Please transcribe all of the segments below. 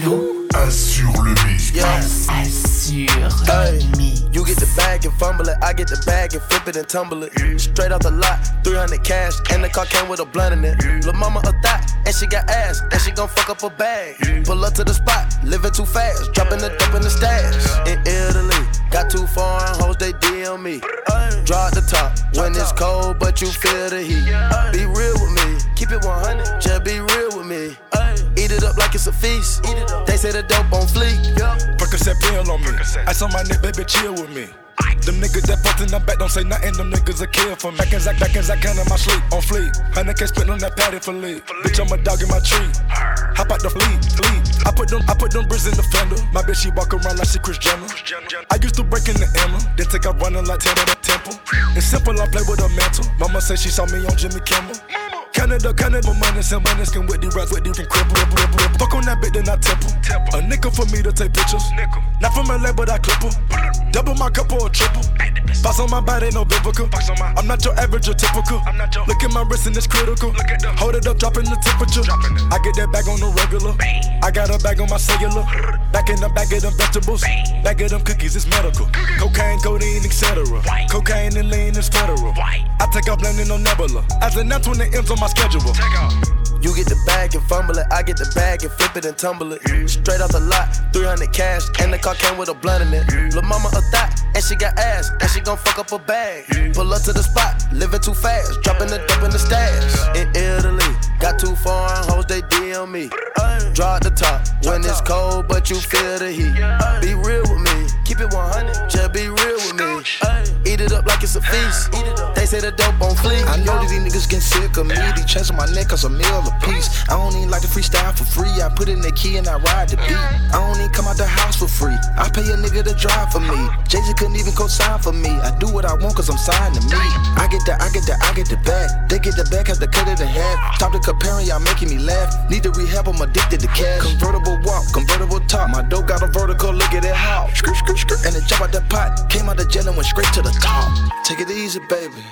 Flo assure le mix. Yeah. Assure Hey, le mix. you get the bag and fumble it. I get the bag and flip it and tumble it. Straight off the lot, 300 cash, and the car came with a blunt in it. Lil' mama a thot, and she got ass, and she gon' fuck up a bag. Pull up to the spot, living too fast, dropping the dope in the stash. In Italy, got too foreign hoes, they DM me. Drop the top when it's cold, but you feel the heat. Be real with me, keep it 100, just be real with me. Eat it up like it's a feast. Eat it up. They say the dope on fleek. Percocet pill on me. Ice on my neck, baby, chill with me. Them niggas that fucked in the back don't say nothing, them niggas a kill for me. Back as I, back as I can in my sleep, on fleek. Honey can't spit on that patty for lead. Bitch, I'm a dog in my tree. Hop out the fleet, fleet. I put them, I put them bricks in the fender. My bitch, she walk around like she Chris Jenner. I used to break in the Emma, then take out running like Temple. Temple. It's simple, I play with a mantle. Mama say she saw me on Jimmy Kimmel. Canada, Canada, money, some money, skin with the rats, with the can cripple, cripple, cripple, cripple. Fuck on that bitch, then I temple. A nickel for me to take pictures. Nickel. Not from LA, but I clip 'em. Double my cup or triple. Box on my body, no biblical. I'm not your average or typical. I'm not your- Look at my wrist and it's critical. Look at the- Hold it up, dropping the temperature. I get that bag on the regular. I got a bag on my cellular. Back in the bag of them vegetables. Bag of them cookies, it's medical. Cocaine, codeine, etc. Cocaine and lean is federal. I take off landing on Nebula. As an F when it ends on my schedule. You get the bag and fumble it. I get the bag and flip it and tumble it. Straight off the lot, 300 cash, and the car came with a blunt in it. Lil' mama a thot, and she got ass, and she gon' fuck up a bag. Pull up to the spot, living too fast, dropping the dope in the stash. In Italy, got two foreign hoes, they DM me. Drop the top when it's cold, but you feel the heat. Be real with me, keep it 100, just be real with me. Eat it up like it's a feast. They say the dope on fleek. I know that these niggas get sick of me. These chains on my neck cause a meal a piece. I don't even like to freestyle for free. I put in the key and I ride the beat. I don't even come out the house for free. I pay a nigga to drive for me. Jay Z couldn't even co-sign for me. I do what I want cause I'm signed to me. I get the, I get the, I get the bag. They get the bag, have to cut it in half. Stop the comparing, y'all making me laugh. Need to rehab, I'm addicted to cash. Convertible walk, convertible top. My dope got a vertical, look at it how. Skirt, skirt, skirt. And it jump out the pot. Came out the jail and went straight to the top. Take it easy, baby.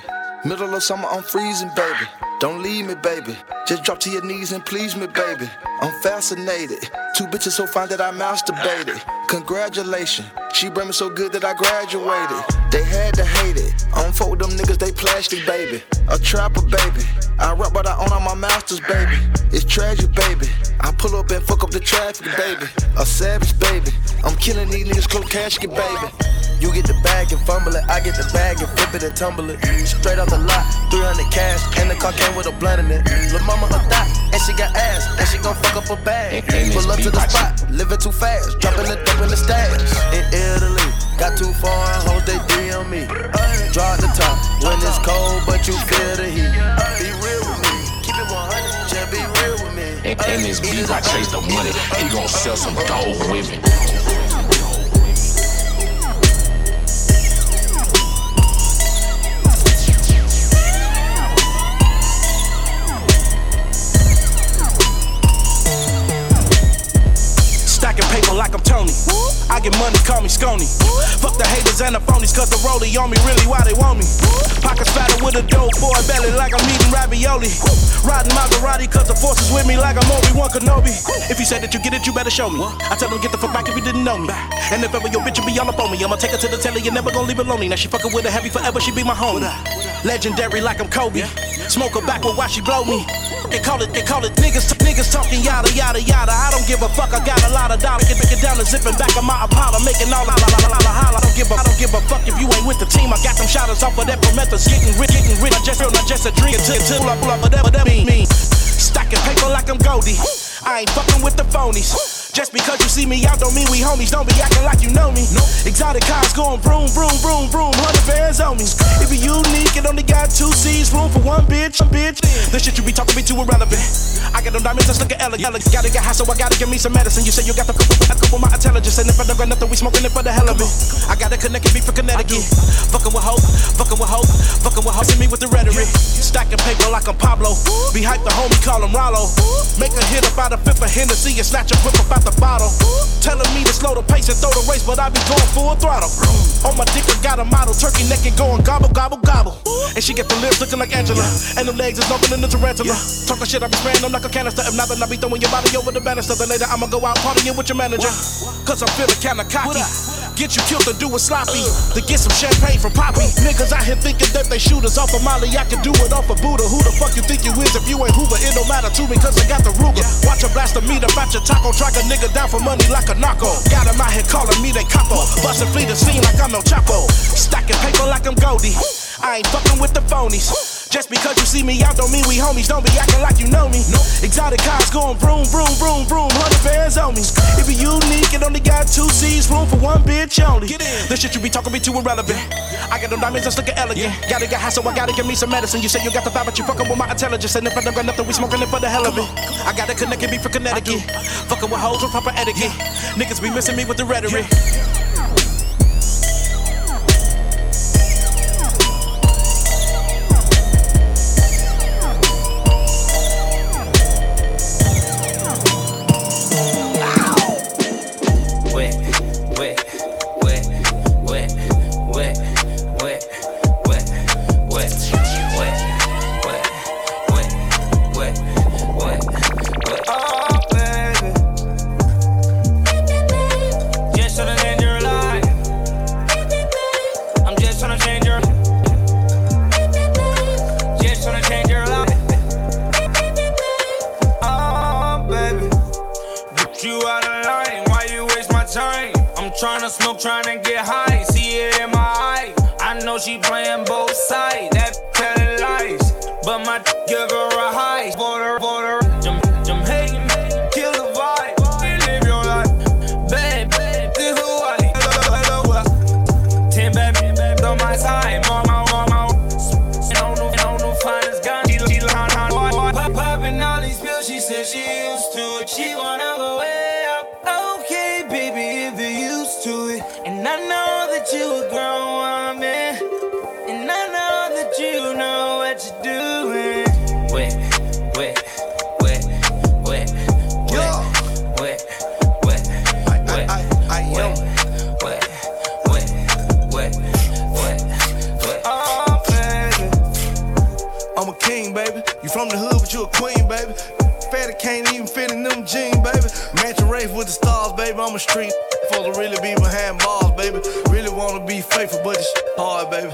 Middle of summer, I'm freezing, baby. Don't leave me, baby. Just drop to your knees and please me, baby. I'm fascinated. Two bitches so fine that I masturbated. Congratulations. She bring me so good that I graduated. They had to hate it. I don't fuck with them niggas, they plastic, baby. A trapper, baby. I rap, but I own all my masters, baby. It's tragic, baby. I pull up and fuck up the traffic, baby. A savage, baby. I'm killing these niggas, close casket, baby. You get the bag and fumble it. I get the bag and flip it and tumble it. Straight off the lot, 300 cash, and the car came with a blunt in it. Lil' mama a thot, and she got ass, and she gon' fuck up a bag. Pull up to the spot, living too fast, dropping the dope in the stash. In Italy, got too foreign hoes, they DM me. Drop the top when it's cold, but you feel the heat. Be real with me, keep it 100, just be real with me. And, and this beat, I chase the money. He gon' sell some dope with call me Scony. Fuck the haters and the phonies, cause the rollie on me really why they want me. Pockets fatter with a dope boy belly like I'm eating ravioli. Riding Maserati cause the force is with me like I'm Obi-Wan Kenobi. If you said that you get it, you better show me. I tell them get the fuck back if you didn't know me. And if ever your bitch will be all up on me, I'ma take her to the telly, you're never gonna leave her lonely. Now she fucking with a heavy forever, she be my homie. Legendary like I'm Kobe. Smoke her back with why she blow me. They call it, they call it niggas, niggas talking yada yada yada. I don't give a fuck, I got a lot of dollars. Get, get down the and back of my Apollo, making all la la la la la holla. I don't give a, I don't give a fuck if you ain't with the team. I got them shotters off of that Prometheus, getting rich, getting rich. I just feel not just a dream until until I pull up whatever that mean. Stacking paper like I'm Goldie. I ain't fucking with the phonies. Just because you see me out don't mean we homies. Don't be acting like you know me. Exotic cars going vroom, vroom, vroom, vroom. Hundred bands on me. If you unique, it only got two C's. Room for one bitch, one bitch. The shit you be talking be too irrelevant. I got them diamonds that's looking elegant. Gotta get high, so I gotta give me some medicine. You say you got the a couple my intelligence. And if I don't got nothing, we smoking it for the hell of it. I gotta connect me for Connecticut. Fucking with hope, fucking with hope, fucking with hope. Me with the rhetoric. Stacking paper like I'm Pablo. Be hype the homie, call him Rollo. Make a hit up out of fifth of Hennessy and snatch a whip the bottle. Telling me to slow the pace and throw the race, but I be going full throttle. On my dick, I got a model, turkey neck and going gobble, gobble, gobble. And she get the lips looking like Angela. And the legs is longer than the tarantula. Talking shit, I be spraying them like a canister. If not, then I be throwing your body over the banister. Then later I'ma go out partying with your manager. Cause I'm feeling kinda cocky. Get you killed or do it sloppy. To get some champagne from Poppy. Niggas out here thinking that they shooters off of Molly. I can do it off of Buddha. Who the fuck you think you is if you ain't Hoover? It don't matter to me cause I got the Ruger. Watch a blast of meat about your taco. Track a nigga down for money like a narco. Got him out here calling me they capo. Bustin' fleet the scene like I'm no Chapo. Stacking paper like I'm Goldie. I ain't fucking with the phonies. Just because you see me out don't mean we homies. Don't be acting like you know me. Exotic cars going vroom, vroom, vroom, vroom. Hundred bands on me. If you unique, it only got two C's, room for one bitch only. Get in. The shit you be talking be too irrelevant. I got them diamonds just looking elegant. Gotta get high, so I gotta give me some medicine. You say you got the vibe, but you fucking with my intelligence. And if I don't got nothing, we smoking it for the hell of it. I gotta connect and be from Connecticut. Fucking with hoes with proper etiquette. Niggas be missing me with the rhetoric. wet, She wanna go way up. Okay, baby, if you're used to it. And I know that you a grown baby. I'm a street. Supposed to really be behind bars, baby. Really wanna be faithful, but it's hard, baby.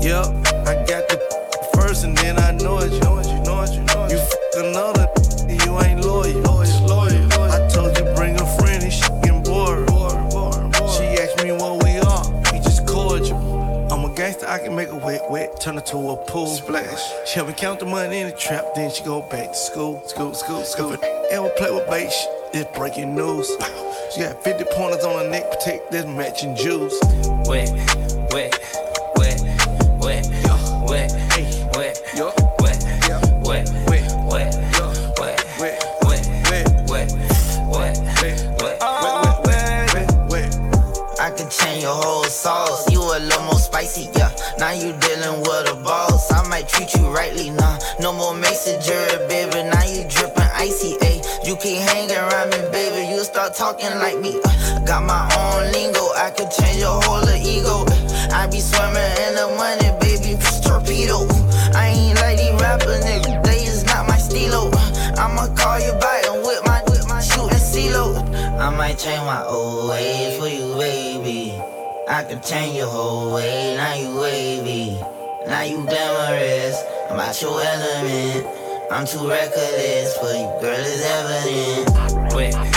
Yep, I got the first, and then I know it. You know it, you know it, you know it. You fuck another, you ain't loyal. loyal, loyal. I told you bring a friend, and she getting bored. She asked me what we are, we just cordial. I'm a gangster, I can make a wet, wet, turn it to a pool. Splash. She help me count the money in the trap, then she go back to school. School, school, school. If ever play with bait, shit, it's breaking news. She got 50 pointers on her neck, protect this matching jewels. wet, wet, wet, wet, wet, wet, wet, Yup. wet, Yeah. wet, Wet. wet, Yeah. wet, Wet. wet, Wet. wet, wet, Wet. wet. Oh, baby. Wet. I can change your whole sauce. You a little more spicy, yeah. Now you dealing with a boss. I might treat you rightly, nah. No more messenger, baby. Now talking like me. Uh, got my own lingo. I could change your whole ego. I be swimming in the money, baby. Torpedo. I ain't like these rappers, nigga. They is not my stilo. Uh, I'ma call you back and whip my, whip my shooting CeeLo. I might change my old ways for you, baby. I could change your whole way, now you wavy. Now you glamorous, I'm out your element. I'm too reckless for you, girl, it's evident. wet,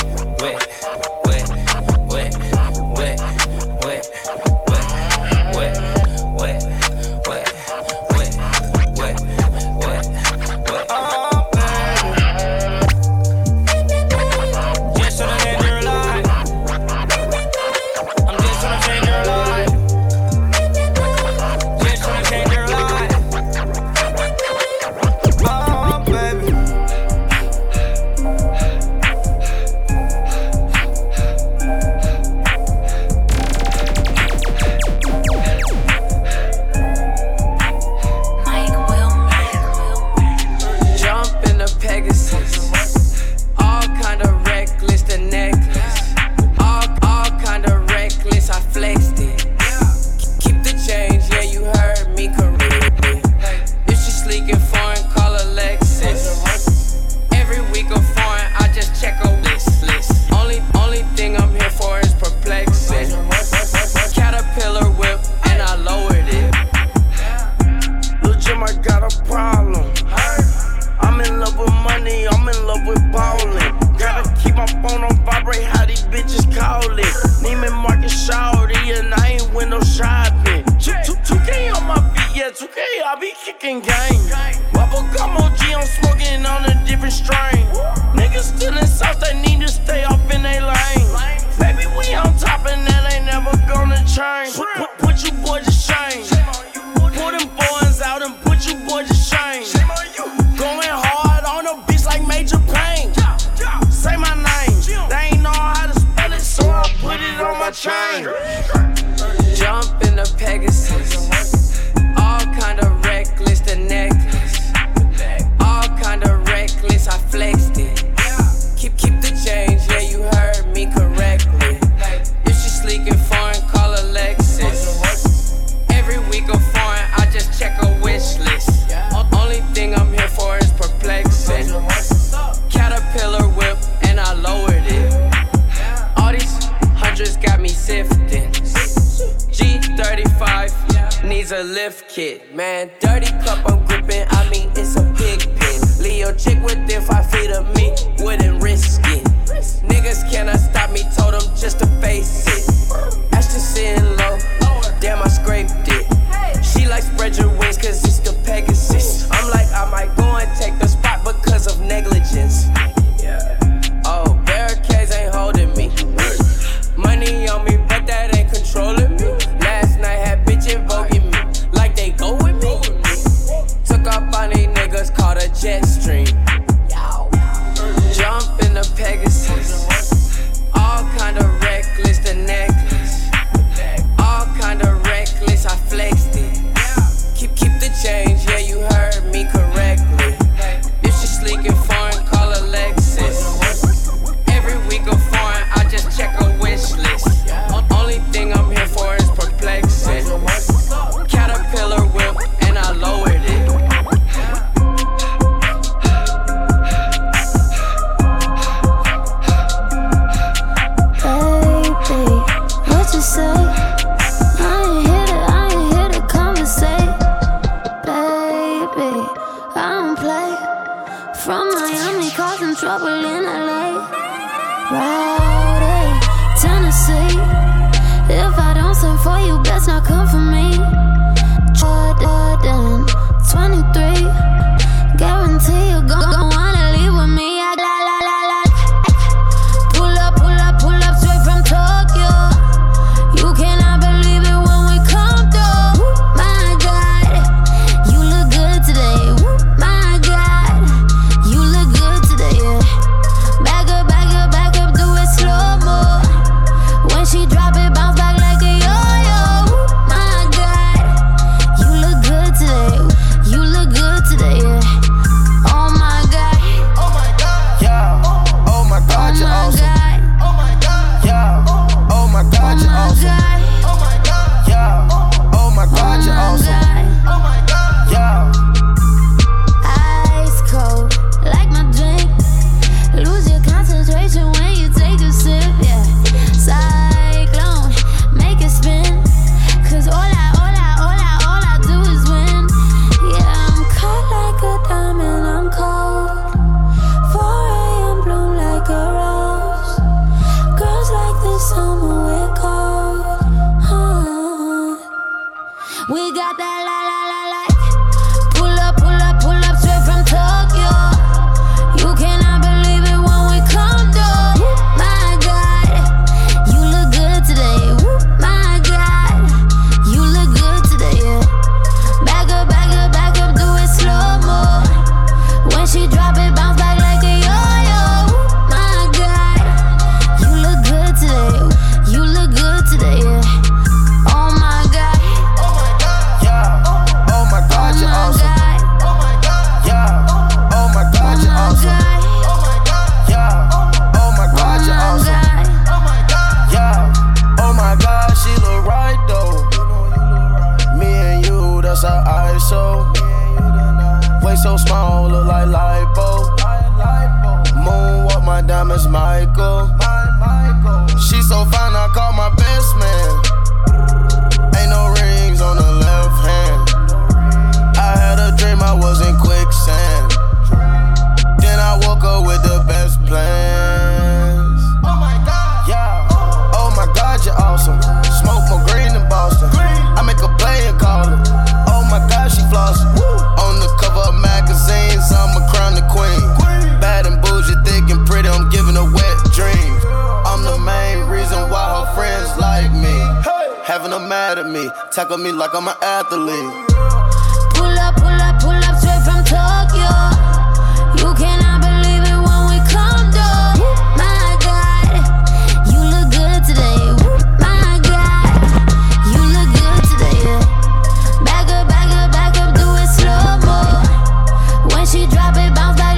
Drop it, bounce back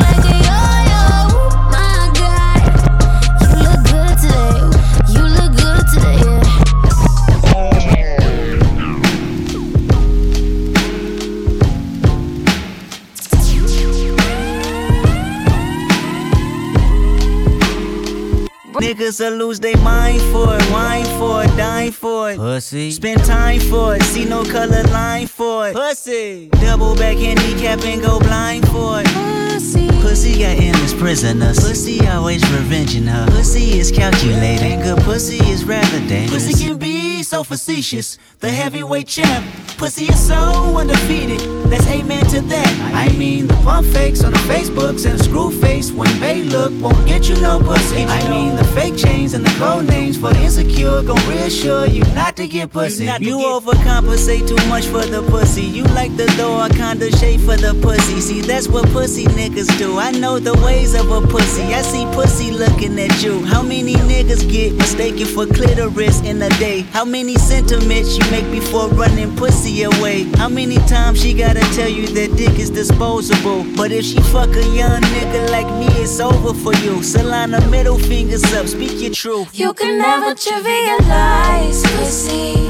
Niggas will lose their mind for it, wine for it, dine for it. Pussy. Spend time for it, see no color line for it. Pussy. Double back handicap and go blind for it. Pussy. Pussy got endless prisoners. Pussy always revenging her. Pussy is calculating. Good pussy is rather dangerous. Pussy can be so facetious. The heavyweight champ. Pussy is so undefeated. Let's amen to that. I mean, the pump fakes on the Facebooks and the screw face when they look won't get you no pussy. I mean, the fake chains and the code names for the insecure gon' reassure you not to get pussy. You, overcompensate too much for the pussy. You like the door kinda shape for the pussy. See, that's what pussy niggas do. I know the ways of a pussy. I see pussy looking at you. How many niggas get mistaken for clitoris in a day? How many sentiments you make before running pussy away? How many times she gotta tell you that dick is disposable? But if she fuck a young nigga like me, it's over for you. So line the middle fingers up, speak your truth. You can never trivialize pussy.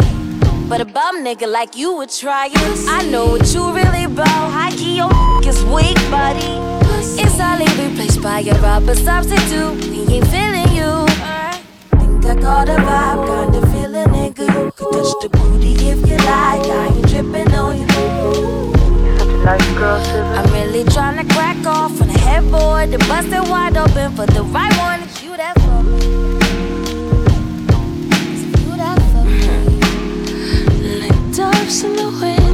But a bum nigga like you would try it. I know what you really about. High key, your is weak, buddy. It's only replaced by a rubber substitute. We ain't feeling you. Think I caught a vibe, kinda feeling nigga. You could touch the booty if you like. I ain't tripping on you. I'm really tryna crack off on the headboard the bust it wide open for the right one. It's you that for me. It's you that for me. Like doves in the wind.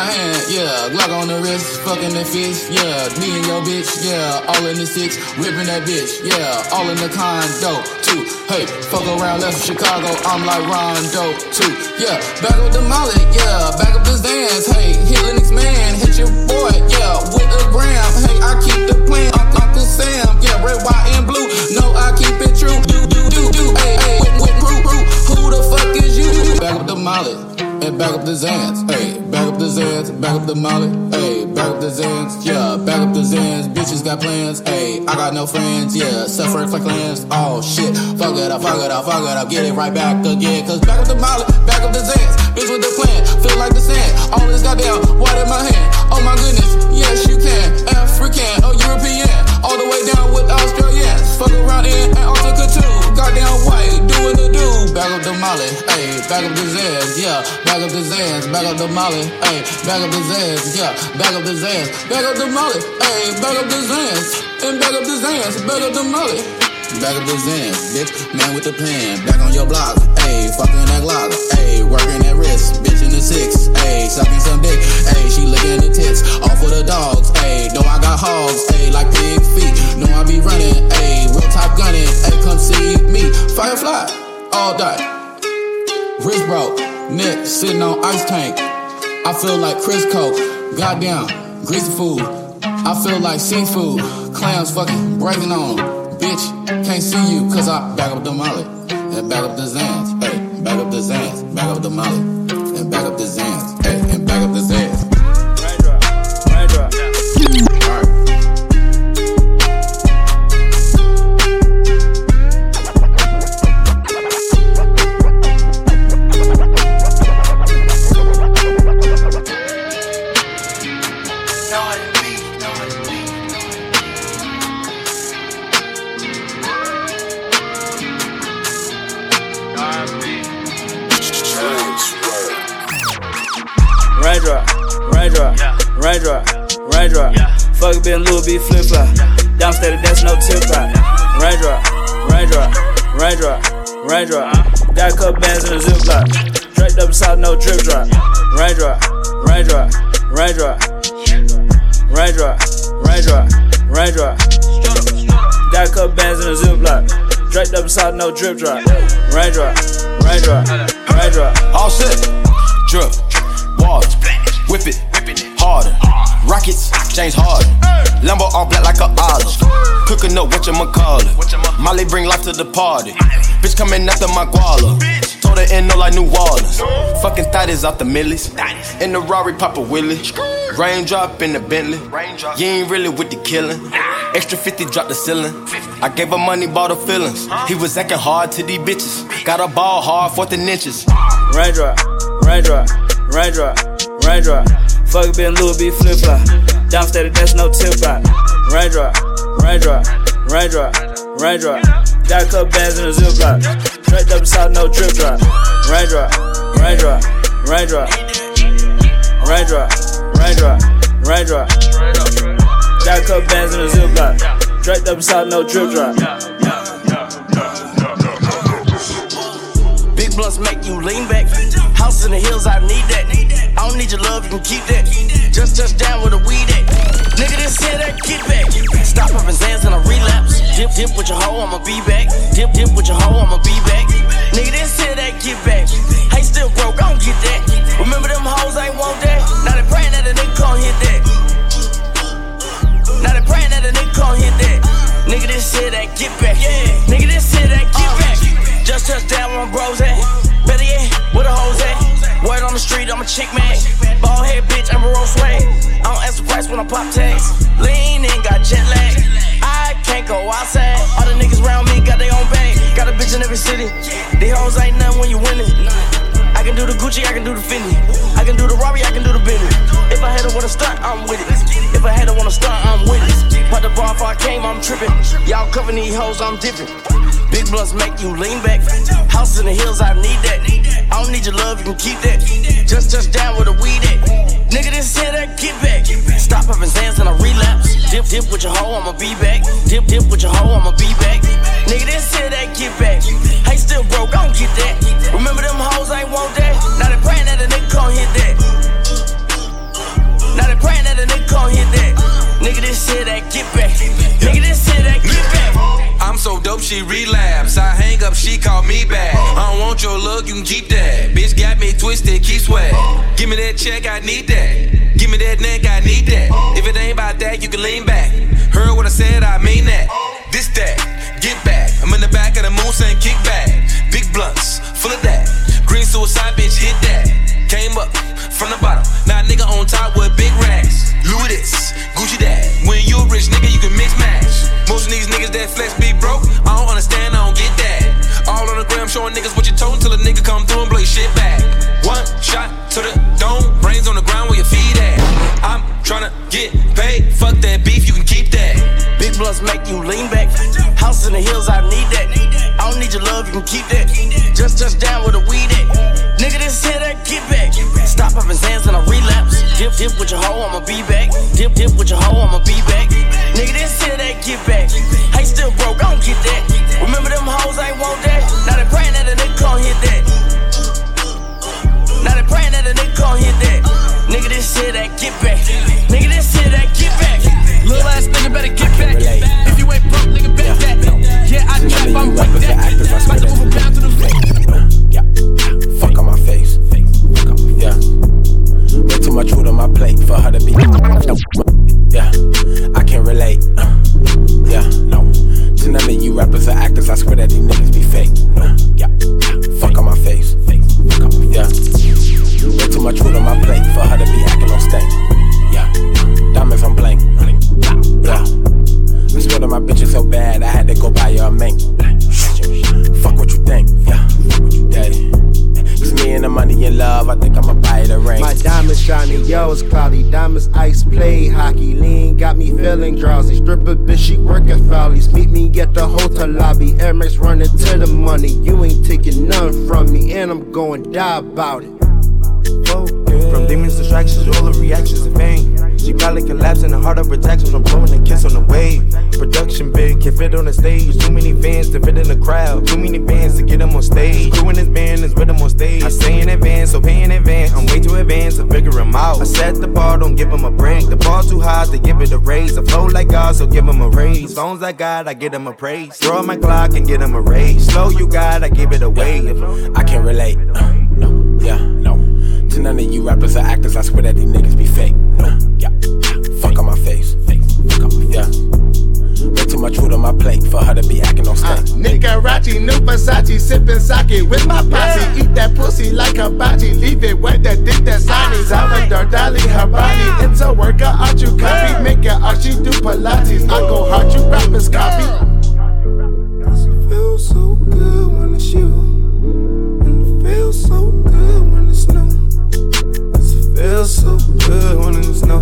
My hand, yeah. Glock on the wrist, fucking the fist, yeah. Me and your bitch, yeah. All in the six, whipping that bitch, yeah. All in the condo, too. Hey, fuck around, left Chicago, I'm like Rondo, too. Yeah, back up the Molly, yeah. Back up the Zans, hey. Hit Linux man, hit your boy, yeah. With a gram, hey. I keep the plan, Uncle, Uncle Sam, yeah. Red, white, and blue. No, I keep it true. Do, do, do, do, hey, hey. With, with crew, crew. Who the fuck is you? Back up the Molly. Back up the Zans, hey, back up the Zans, back up the Molly, hey, back up the Zans, yeah, back up the Zans, bitches got plans, hey, I got no friends, yeah, suffering for clans, oh shit, fuck it up, fuck it up, fuck it up, get it right back again, cause back up the Molly, back up the Zans, bitch with the plan, feel like the sand, all this goddamn water in my hand, oh my goodness, yes you can, African the Molly, hey, back up the Zans, yeah, back up the Zans, back up the Molly, hey, back up the Zans, and back up the Zans, back up the Molly. Back up the Zans, bitch, man with the plan. Back on your block, ayy, fucking that Glock, ayy, working that wrist, bitch in the six, ayy, sucking some dick, ayy, she licking the tits, off for the dogs, ayy, know I got hogs, ayy, like pig feet, know I be running, ayy, real top gunning, ayy, come see me, Firefly, all day, wrist broke, neck sitting on ice tank, I feel like Crisco, goddamn, greasy food, I feel like seafood, clams fucking breaking on. Bitch, can't see you cause I back up the molly and back up the Zans. Hey, back up the Zans, back up the molly V flip flop. Downstairs, that's no tip out. Raindrop, raindrop, raindrop, raindrop. Got a couple bands in a ziplock. Draped up south, no drip drop. Raindrop, raindrop, raindrop, raindrop, raindrop, raindrop. Got a couple bands in a ziplock. Draped up south, no drip drop. Raindrop, raindrop, raindrop. All set. Drip, water, whip it, harder. Rockets, James Harden. Lambo all black like a olive. Cooking up what you call it. Molly bring life to the party. Bitch coming after my guala. Told her in no like New Orleans. Fucking thotties off the millies. In the Rari, Papa Willie. Raindrop in the Bentley. You ain't really with the killing. Extra 50 drop the ceiling. I gave her money, bought her feelings. He was acting hard to these bitches. Got a ball hard, 14 inches. Raindrop, raindrop, raindrop, raindrop. Fuck a been Louis V flip flop. Downstairs, that's no tip out. Raindrop, raindrop, raindrop, raindrop. Got a couple bands in a ziplock. Draped up south, no drip drop. Raindrop, raindrop, raindrop, raindrop, raindrop, raindrop. Got a couple bands in a ziplock. Draped up south, no drip drop. Big blunts make you lean back. House in the hills, I need that. I don't need your love, you can keep that. Just touch down with a weed at. Nigga, this here, that get back. Stop up and Zans and I relapse. Dip, dip with your hoe, I'ma be back. Dip, dip with your hoe, I'ma be back. Nigga, this here, that get back. Hey, still broke, I don't get that. Remember them hoes, I ain't want that. Now they praying that a nigga can't hit that. Now they praying that a nigga can't hit that. Nigga, this shit that get back. Yeah. Nigga, this shit that get back. Just touch down one bros at. Better yet, where the hoes at? Word on the street, I'm a chick man. Ball head bitch, I'm a roll swag. I don't ask the price when I pop tags. Lean in, got jet lag. I can't go outside. All the niggas around me got their own bag. Got a bitch in every city. These hoes ain't nothing when you winning. I can do the Gucci, I can do the Fendi. I can do the Robbie, I can do the Bentley. If I had to wanna stunt, I'm with it. If I had to wanna stunt, I'm with it. Put the bar before I came, I'm tripping. Y'all cover these hoes, I'm dipping. Big blunts make you lean back. House in the hills, I need that. I don't need your love, you can keep that. Just touch down with a weed at. Nigga, this here, that get back. Stop up Zans and I relapse. Dip, dip with your hoe, I'ma be back. Dip, dip with your hoe, I'ma be back. Nigga, this here, that get back. Hey, still broke, I don't get that. Remember them hoes, I ain't want that. Now they praying that a nigga can't hit that. Now they praying that a nigga can't hit that. Nigga, this shit that get back. Nigga, this shit that get back. I'm so dope, she relapse. I hang up, she call me back. I don't want your look, you can keep that. Bitch got me twisted, keep sweat. Give me that check, I need that. Give me that neck, I need that. If it ain't about that, you can lean back. Heard what I said, I mean that. This that, get back. I'm in the back of the moon saying kick back. Big blunts, full of that. Green suicide, bitch, hit that. Came up from the bottom. Now nigga on top with big racks. Louis this, Gucci that. When you a rich nigga, you can mix match. Most of these niggas that flex be broke. I don't understand, I don't get that. All on the gram showing niggas what you told till a nigga come through and blow your shit back. One shot to the dome, brains on the ground where your feet at. I'm tryna get paid. Fuck that beef, you can keep that. Blunts make you lean back. House in the hills, I need that. I don't need your love, you can keep that. Just touch down with a weed at. Nigga, this here, that get back. Stop up and Zans and I relapse. Dip, dip with your hoe, I'ma be back. Dip, dip with your hoe, I'ma be back. Nigga, this here, that get back. Hey, still broke, I don't get that. Remember them hoes, I ain't want that. Now they praying that a nigga can't hit that. Now they praying that a nigga can't hit that. Nigga, this shit that get back. Her to be. Yeah. I can't relate. Uh, Yeah. No. To none of you rappers or actors, I swear that these niggas be fake. Uh, Yeah. Fuck on my face. Yeah. Way too much food on my plate for her to be acting me feeling drowsy. Stripper bitch, she work at Fowley's. Meet me at the hotel lobby. Air Max running to the money. You ain't taking none from me, and I'm going die about it. From demons, distractions, all the reactions of pain. She probably collapsed in the heart of protection from blowing a kiss on the wave. Production big, can fit on the stage. Too many fans to fit in the crowd. Too many bands to get him on stage. Crew in his band is with him on stage. I say in advance, so pay in advance. I'm way too advanced to figure him out. I set the bar, don't give him a break. The bar too high to give it a raise. I flow like God, so give him a raise. Songs I got, I get him a praise. Throw my clock and get him a raise. Slow you got, I give it away. I can't relate. Uh, no, yeah, no. To none of you rappers or actors, I swear that these niggas be fake. No, yeah. Fuck on my face. Fuck on my Yeah. Way too much food on my plate for her to be acting on stage. Uh, Nicarachi, new Versace, sipping sake with my posse. Eat that pussy like a bachi, leave it where the dick that Sani. Salvador Dali, her body. It's a workout, art you copy. Make it art, she do Pilates. I go hard, you rappers copy. It feels so good when it's you. And it feels so good feels so good when it's new.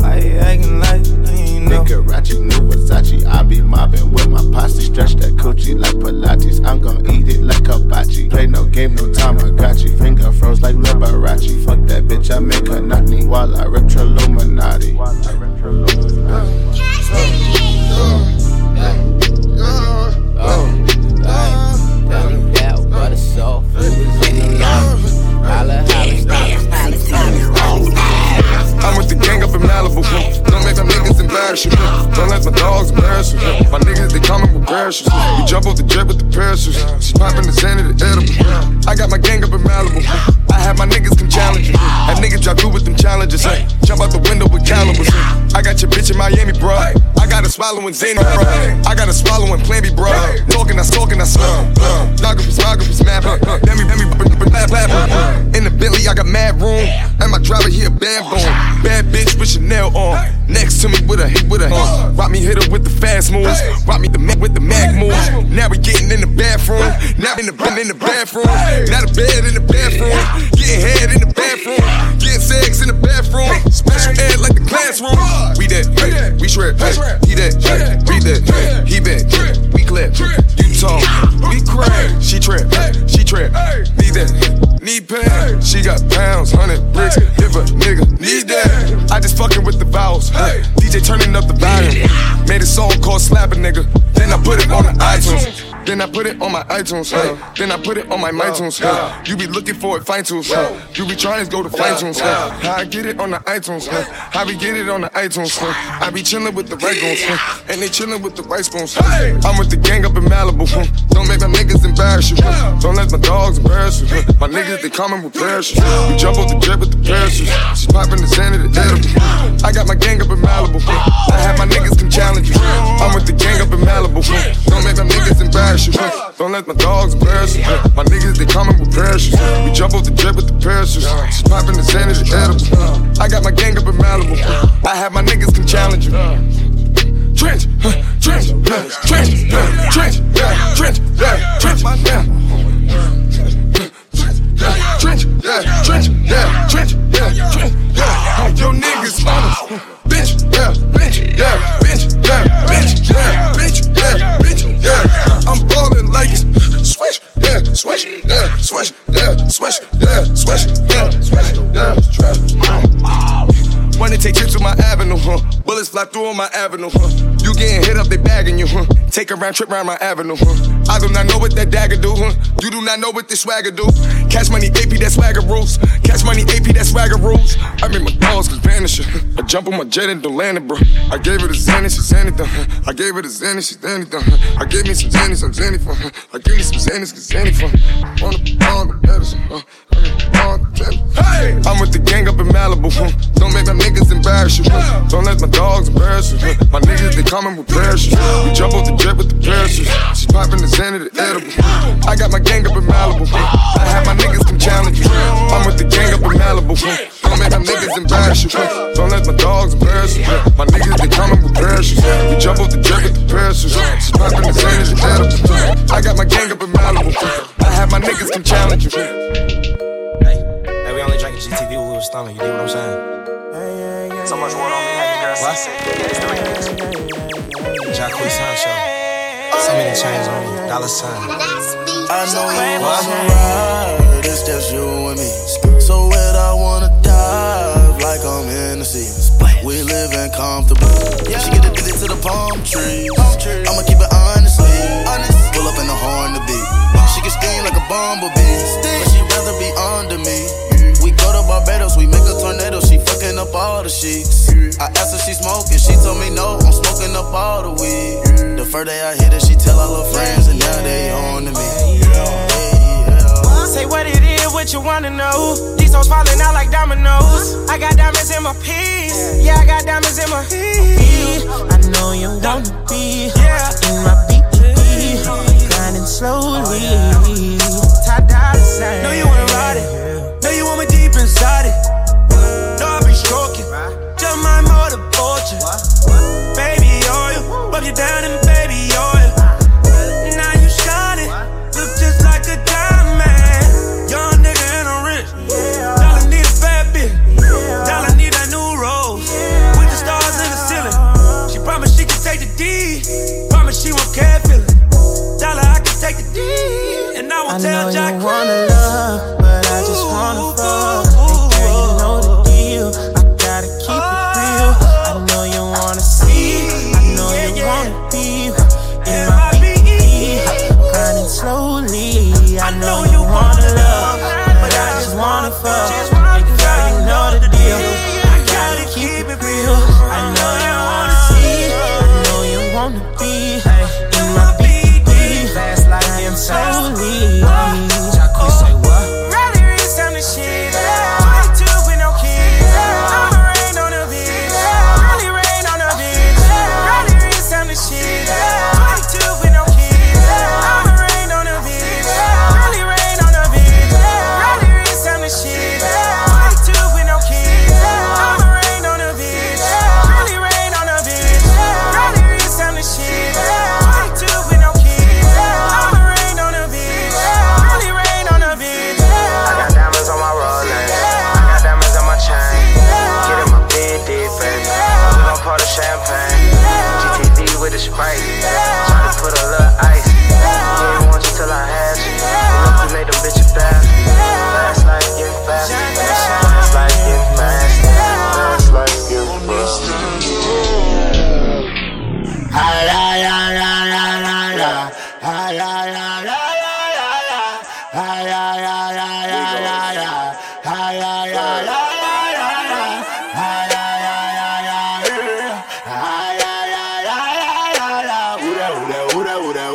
Why you acting like you ain't know? Nicarachi, new Versace. I be mobbing with my posse. Stretch that coochie like Pilates. I'm gon' eat it like hibachi. Play no game, no time, I got you. Finger froze like Liberace. Fuck that bitch, I make her knock me while I rip Illuminati. I'm make my niggas embarrass you. Don't let my dogs embarrass you. My niggas, they coming with parachutes. We jump off the jet with the parachutes. She's popping the sand of the edible. I got my gang up in Malibu. I have my niggas come challenge you. Have niggas drive through with them challenges. Hey, jump out the window with calibers. I got your bitch in Miami, bro. I got her swallowing Xanny, bro. I got her swallowing Plan B, bro. Talking, I stalking, I slum. Geography, geography, map. Let me, let me, blab. In the Bentley, I got mad room. And my driver, he a bad bone. Bad bitch with Chanel on. Next to me with a hit, with a hit. Rock me hit her with the fast moves. Rock me the Mac with the mag moves. Now we getting in the bathroom. Now in the in the bathroom. Now the bed in the bathroom. Getting head in the bathroom. Getting sex in the bathroom. Special ed like the classroom. We that, we shred. He that, we that. He back, we clap. You talk, we crack. She trap, she trap. Need that, need pay. She got pounds, hundred bricks. If a nigga need that, I just fucking with the vowels. DJ turning up the volume. Made a song called Slap a Nigga. Then I put it on the iTunes. Then I put it on my iTunes. Then I put it on my MyTunes. Huh? You be looking for it fine tunes. Huh? You be trying to go to fine tunes. How I get it on the iTunes. Huh? How we get it on the iTunes. I be chilling with the right goons. Huh? And they chilling with the white spoons. Huh? I'm with the gang up in Malibu. Huh? Don't make my niggas embarrass you. Don't let my dogs embarrass you. My niggas, they coming with parachutes. We jump off the jet with the parachutes. She's popping the sand of the edible. I got my gang up in Malibu. Huh? I have my niggas come challenge you. I'm with the gang up in Malibu. Huh? Don't make my niggas embarrass you. Huh? Don't let my dogs embarrass you. My niggas, they coming with parachutes. We jump off the jet with the parachutes. She's popping the sand the edible. I got my gang up in Malibu. I have my niggas come challenge you. Trench, huh, trench, huh, trench, huh, trench, yeah, trench, yeah, trench, yeah. Trench, yeah, trench, yeah, trench, yeah, trench, yeah. Yo niggas on us. Bitch, yeah, bitch, yeah, bitch, yeah, bitch, yeah, bitch, yeah, swish, yeah, swish, yeah, swish, yeah, swish, yeah, swish, yeah, swish, yeah. Wanna take trips to my avenue, huh? Bullets fly through on my avenue, huh? You getting hit up, they bagging you, huh? Take a round trip around my avenue, huh? I do not know what that dagger do, huh? You do not know what this swagger do. Cash money AP, that swagger rules. Cash money AP, that swagger rules. I made my dogs cause vanish. I jump on my jet and don't land it, bro. I gave her the Xanny, she's anything. I gave her the Xanny, she's anything. I gave me some Xanny, some Xanny fun. Huh? I gave me some some Xanny fun. On the on the medicine, huh? Hey! I'm with the gang up in Malibu. Huh? Don't make that my niggas embarrass you. Don't let my dogs embarrass you. My niggas, they coming with parachutes. We jump off the jet with the parachutes. She's popping the sand of the edible. I got my gang up in Malibu. I have my niggas come challenge you. I'm with the gang up in Malibu. Don't make my niggas embarrass you. Don't let my dogs embarrass you. My niggas, they coming with parachutes. We jump off the jet with the parachutes. She's popping the sand of the edible. I got my gang up in Malibu. I have my niggas come challenge you. Hey, we only drinking GTV with a stomach, you dig what I'm saying? So much water on me, how girl What? Jacquees Sound Show. So many chains on you, dollar sign. I know you wanna ride, it's just you and me. So where I wanna dive like I'm in the sea. We living comfortable. Yeah, she get addicted to the palm trees. I'ma keep it honestly. Pull up in the horn to beat. She can sting like a bumblebee, but she rather be under me. We go to Barbados, we make a tornado. She fucking up all the sheets. I asked her she smoking, she told me no. I'm smoking up all the weed. The first day I hit it, she tell all her friends, and now they on to me. Say what it is, what you wanna know. These hoes falling out like dominoes. I got diamonds in my piece. Yeah, I got diamonds in my piece. I know you wanna be in my BPD. Grinding slowly. Tie dollar sign. Know you wanna ride it. Know you want me deep inside it. Know I be stroking. Just my motor fortune. Baby oil. Rub you down in baby oil. Now you shining. Look just like a diamond. Young nigga and I'm rich. Dollar need a bad bitch. Dollar need a new rose. With the stars in the ceiling. She promised she could take the D. Promise she won't care feeling. Dollar I can take the D. And I won't know tell Jack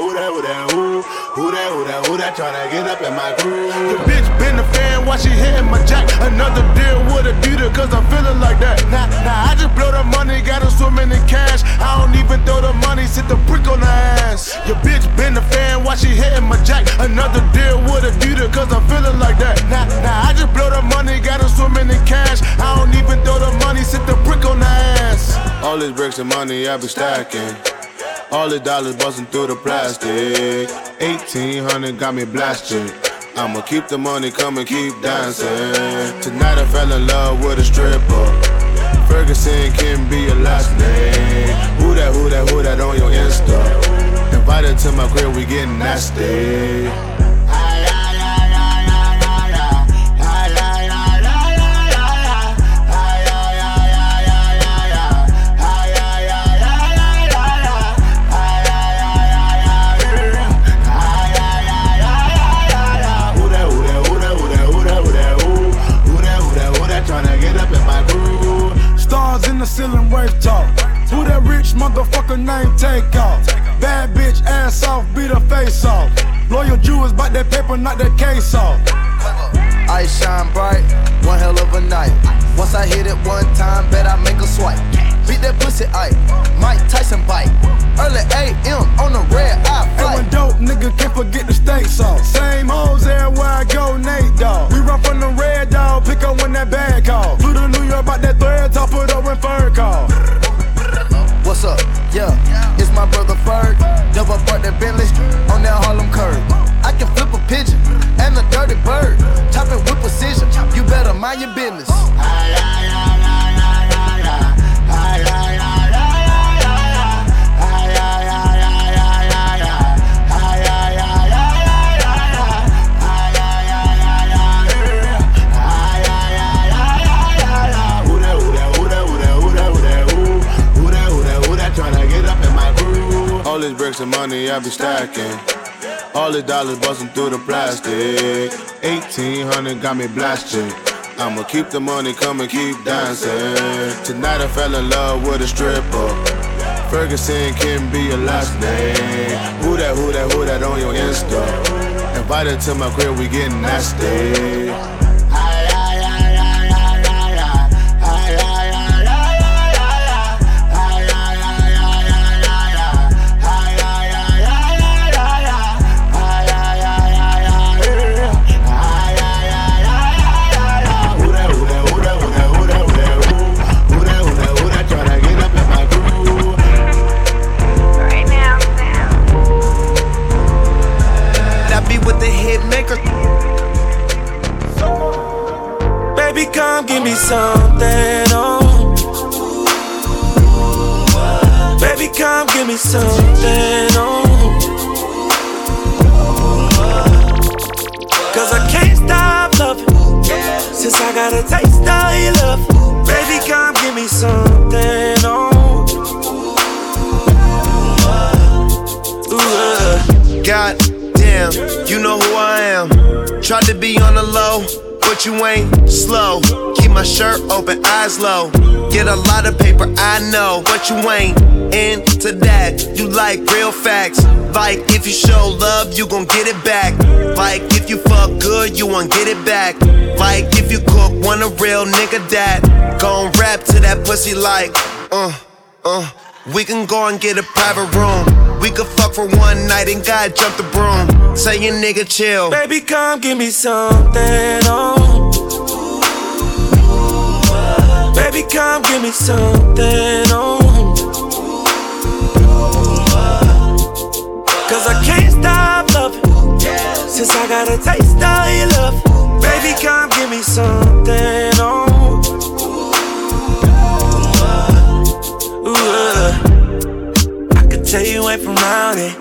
who that, who that, who that, who that, who? That, who that, tryna get up in my crew? The bitch been a fan while she hitting my jack. Another deal with Adidas, cause I'm feeling like that. Now, now I just blow the money, got her swimming in cash. I don't even throw the money, sit the brick on her ass. Your bitch been a fan while she hitting my jack. Another deal with Adidas, cause I'm feeling like that. Now, now I just blow the money, got her swimming in cash. I don't even throw the money, sit the brick on her ass. All these bricks of money I be stacking. All the dollars busting through the plastic. 1800 got me blasted. I'ma keep the money, come and keep dancing. Tonight I fell in love with a stripper. Ferguson can be your last name. Who that, who that, who that on your Insta? Invited to my crib, we getting nasty. The ceiling, worth talk. Who that rich motherfucker name take off? Bad bitch, ass off, beat her face off. Loyal Jew is about that paper, not that case off. Ice shine bright, one hell of a night. Once I hit it one time, bet I make a swipe. Beat that pussy, I Mike Tyson bite. Early AM on the red eye And when dope nigga can't forget the steak sauce. Same hoes everywhere I go, Nate Dogg. We run from the red dog, pick up when that bag call. Flew to New York, about that thread, top it up when fur call. What's up? Yeah, it's my brother Ferg. Double park that Bentley on that Harlem curb. I can flip a pigeon and a dirty bird. Chop it with precision. You better mind your business. Money I be stacking. All the dollars busting through the plastic. 1800 got me blasted. I'ma keep the money coming, keep dancing. Tonight I fell in love with a stripper. Ferguson can be your last name. Who that, who that, who that on your Insta? Invited to my crib, we getting nasty. Something, oh. Baby, come give me something, oh. Cause I can't stop loving Since I got a taste of your love Baby, come give me something, oh. Ooh, uh. God damn, you know who I am. Tried to be on the low but you ain't slow. Keep my shirt open, eyes low. Get a lot of paper, I know, but you ain't into that. You like real facts. Like if you show love, you gon' get it back. Like if you fuck good, you won't get it back. Like if you cook, want a real nigga that gon' rap to that pussy like, uh, uh. We can go and get a private room. We could fuck for one night and God jump the broom. Say your nigga chill. Baby, come give me something, oh. Baby, come give me something, oh. Cause I can't stop loving. Since I got a taste of your love. Baby, come give me something, oh. Tell you ain't from around it.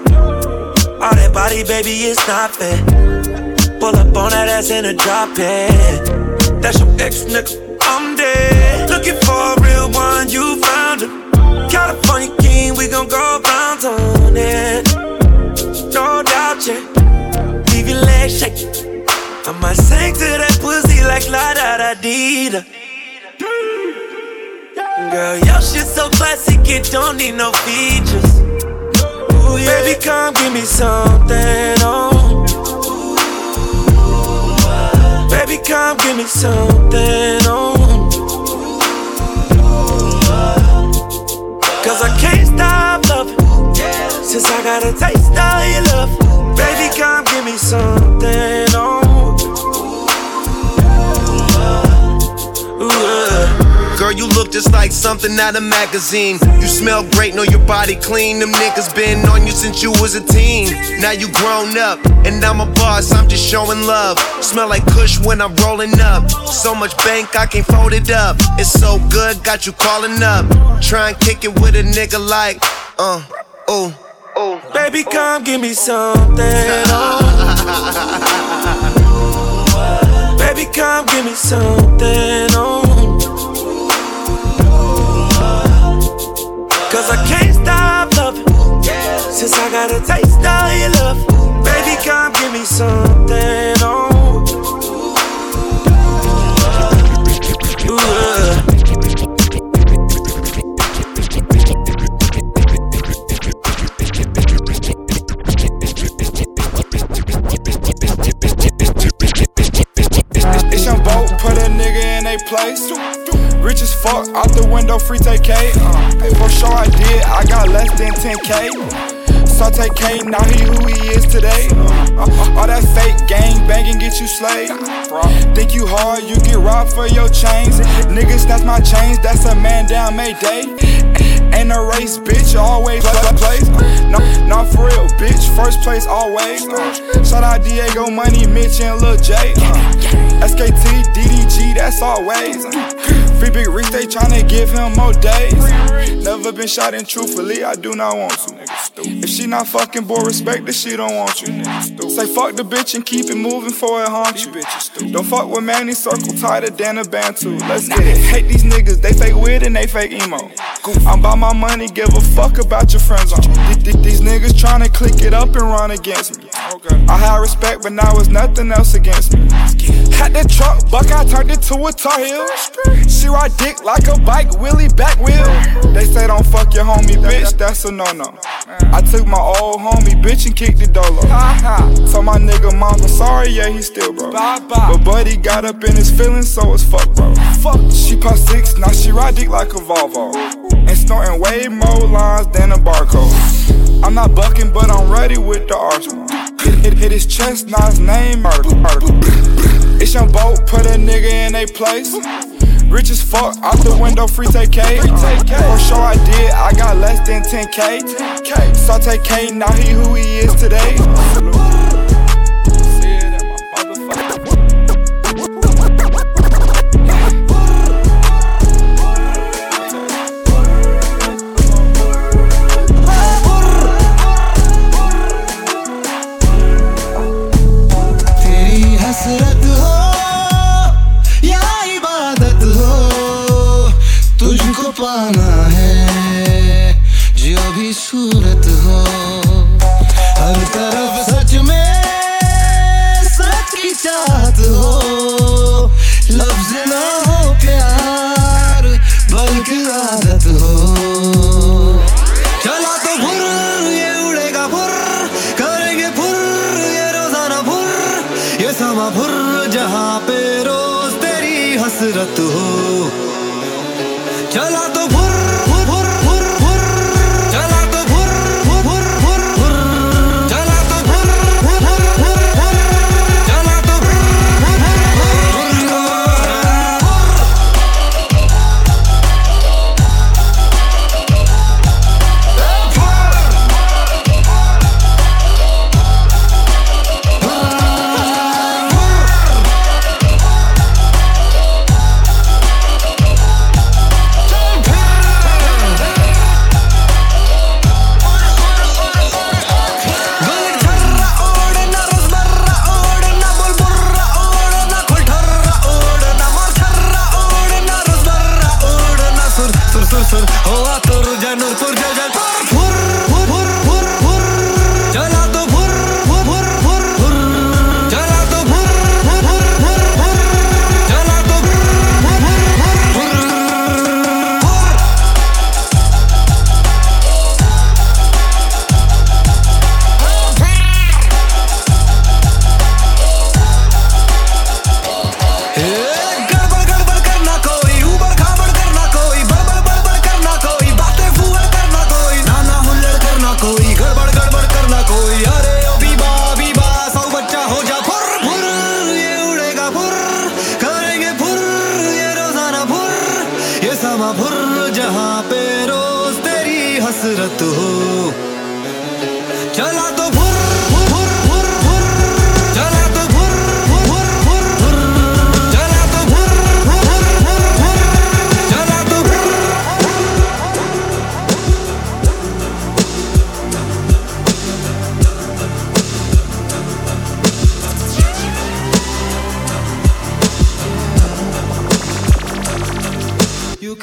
All that body, baby, it's not fair. Pull up on that ass in a drop it. That's your ex nigga, I'm dead. Looking for a real one, you found him. California king, we gon' go bounce on it. No doubt, yeah. Leave your legs shaking. I might sing to that pussy like la da da dee da. Girl, your shit so classic, it don't need no features. Ooh, yeah. Baby, come give me something, oh. Baby, come give me something, oh. Cause I can't stop loving. Since I got a taste of your love. Baby, come give me something, oh. Girl, you look just like something out of magazine. You smell great, know your body clean. Them niggas been on you since you was a teen. Now you grown up, and I'm a boss, I'm just showing love. Smell like Kush when I'm rolling up. So much bank, I can't fold it up. It's so good, got you calling up. Try and kick it with a nigga like, uh, oh. Oh, baby, come give me something. Oh. baby, come give me something. Oh. Since I got a taste of your love. Baby, come give me something. Fuck, out the window, free take K. Uh, for sure I did, I got less than 10K. Saute K, now he who he is today. Uh, uh, all that fake gang banging get you slayed. Think you hard, you get robbed for your chains. Niggas, that's my chains, that's a man down Mayday. Ain't a race, bitch, always play, place. No, not for real, bitch, first place always. Shout out Diego Money, Mitch, and Lil J. Uh, SKT, DDG, that's always. Free Big Reach, they tryna give him more days. Never been shot in truthfully, I do not want to. If she not fucking boy, respect that she don't want you. Say fuck the bitch and keep it moving for it haunt you. Don't fuck with Manny, circle tighter than a bantu. Let's get it. Hate these niggas, they fake weird and they fake emo. I'm by my money, give a fuck about your friends uh, on. These niggas tryna click it up and run against me. I had respect, but now it's nothing else against me. Had the truck, buck, I turned it to a Tar Heel. She ride dick like a bike, Willie back wheel. They say don't fuck your homie, bitch, that's a no no. I took my old homie, bitch, and kicked the dolo. Told my nigga mom, I'm sorry, yeah, he still bro. But buddy got up in his feelings, so it's fuck, bro. Fuck, she pop six, now she ride dick like a Volvo. And snorting way more lines than a barcode. I'm not bucking, but I'm ready with the arsenal. Hit, hit, his chest, not his name, article, article. It's your boat, put a nigga in a place. Rich as fuck, out the window, free take K. Uh, for sure I did, I got less than 10K. 10K. Saute K, now he who he is today. at the.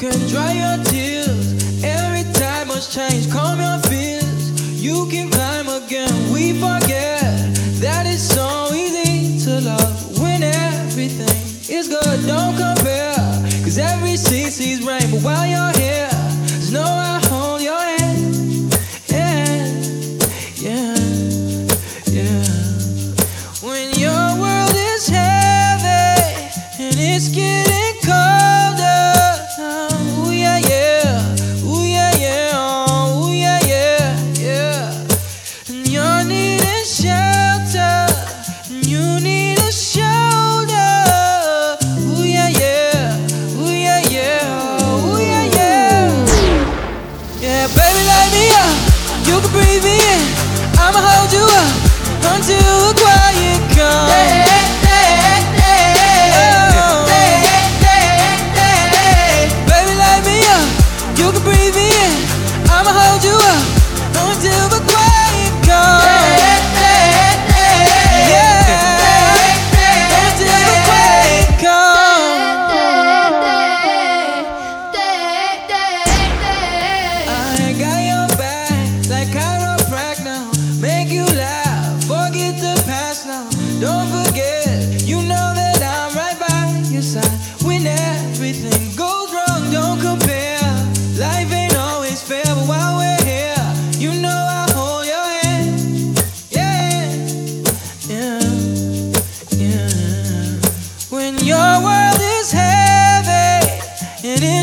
Can dry your tears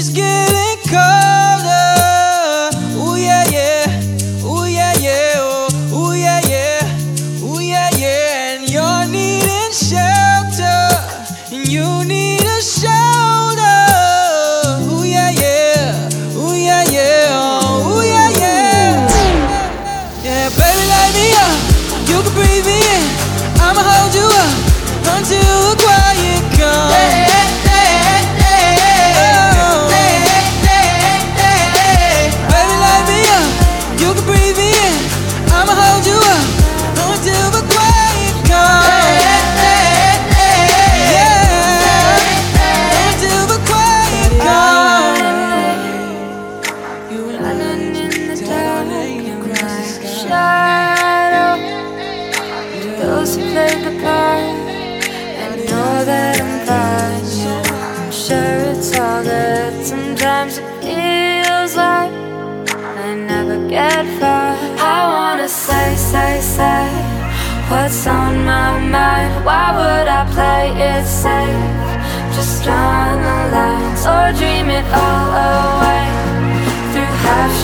just give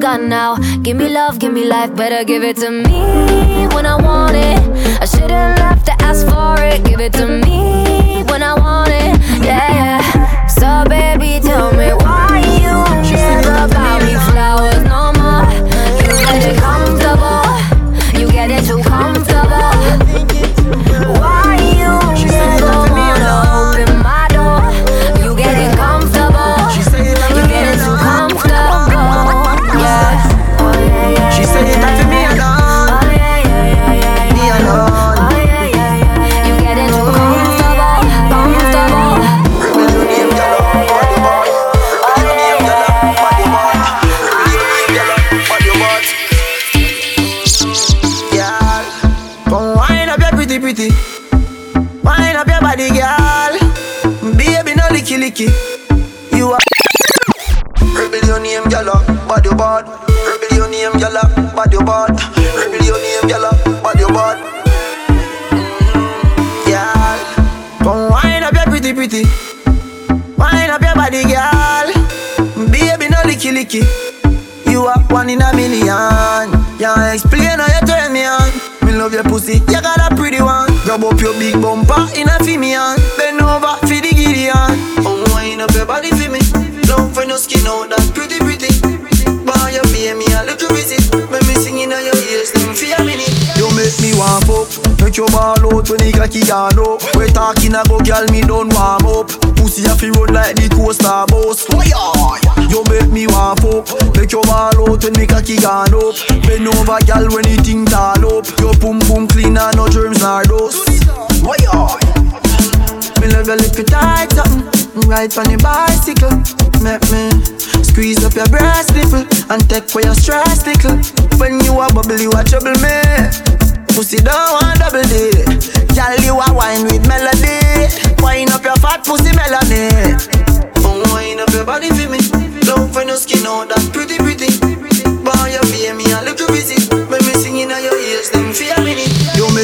now. Give me love, give me life, better give it to me when I your name, girl, uh, body bad. Rebel your name, girl, uh, body bad. Rebel your name, girl, body uh, bad. Mm-hmm, girl, come wind up your pretty pretty. Wind up your body, girl. Baby, no licky licky. You are one in a million. Can't explain how you turn me on. Me love your pussy, you got a pretty one. Grab up your big bumper in a Fimian. Bend over for the Gideon. Oh, wind up your body for me. Love for no skin out me a little visit. When me singing on your ears, them a minute. You make me warm up. Make your ball out when the cocky yarn up. We talking about girl, me done warm up. Pussy a fi run like the coaster bus. Fire! Oh, you make me warm up. Make your ball out when the cocky yarn up. Bend over, girl, when the thing tall up. Your pum pum clean and no germs nor dust. Fire! Me love your little tight something Ride on your bicycle Make me squeeze up your breast nipple And take away your stress nickel When you a bubble, you a trouble me. Pussy don't want double D. Girl, you a wine with melody. Wine up your fat pussy melody wine up your body for me. Love for no skin out that pretty pretty. Boy, you pay me a little visit When me singing on your ears,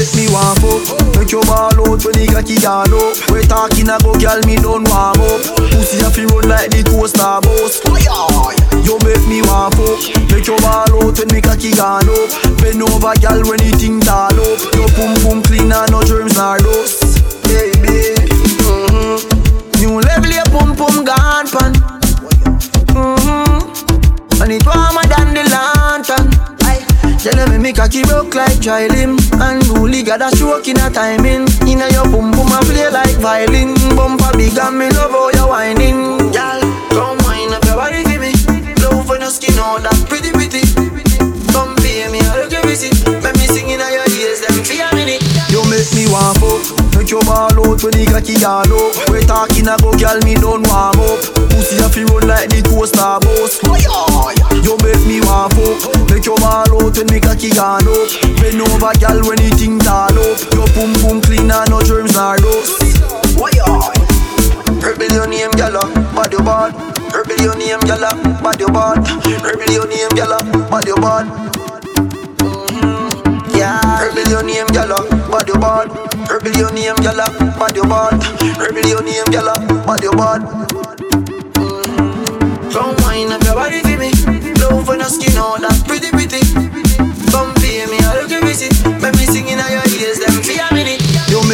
make me warm up Make your ball out when the cocky yarn up. We talking about girl, me done warm up Pussy a fi run like the coaster bus! You make me warm up Make your ball out when the cocky yarn up. Bend over, girl, when the thing tall up. Your pum pum clean and no germs nor dust Baby, mm-hmm. New level your pum pum gone pan. Mm-hmm. And it warmer than the Tell me me cocky broke like dry limb And Bully got a stroke in a timing. Inna your pum pum a play like violin. Bumper big and me love how you whining. Girl, come wind up your body for me. Love for no skin on that pretty pretty. Come pay me a little visit. Make me sing inna your ears them for a minute You make me warm up Make your ball out when the cocky yarn up We talking about girl me done warm up Pussy a fi run like the coaster bus! You make me warm up Make your ball out when the cocky yarn up Bend over girl when the thing tall up Your pum pum clean and no germs nor dust! Rebel your name, gyal, uh, bad your bad. Rebel your name, gyal, uh, bad your bad. Rebel your name, gyal, uh, bad your bad. Yeah. Rebel your name, gyal, your bad. Rebel your name, gyal, your bad. Rebel your name, gyal, your bad. Mm. Come wind up your body for me. Love for no skin oh, on that pretty pretty. Come pay me little visit. Make me sing in your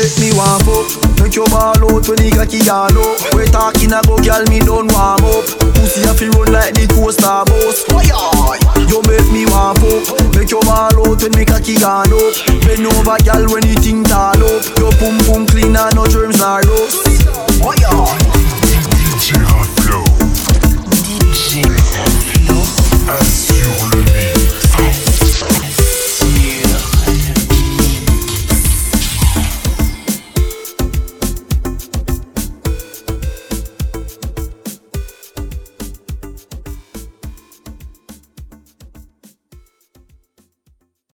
make me want fuck Make your ball out when the cocky all up. We talking about girl me don't warm up. Pussy a fi run like the coaster bus You make me want fuck Make your ball out when me cocky all up. Bend over girl when the thing tall up. Your pum pum clean and no germs nor rust Oh yeah DJ Hot Flow. DJ Hot Flow.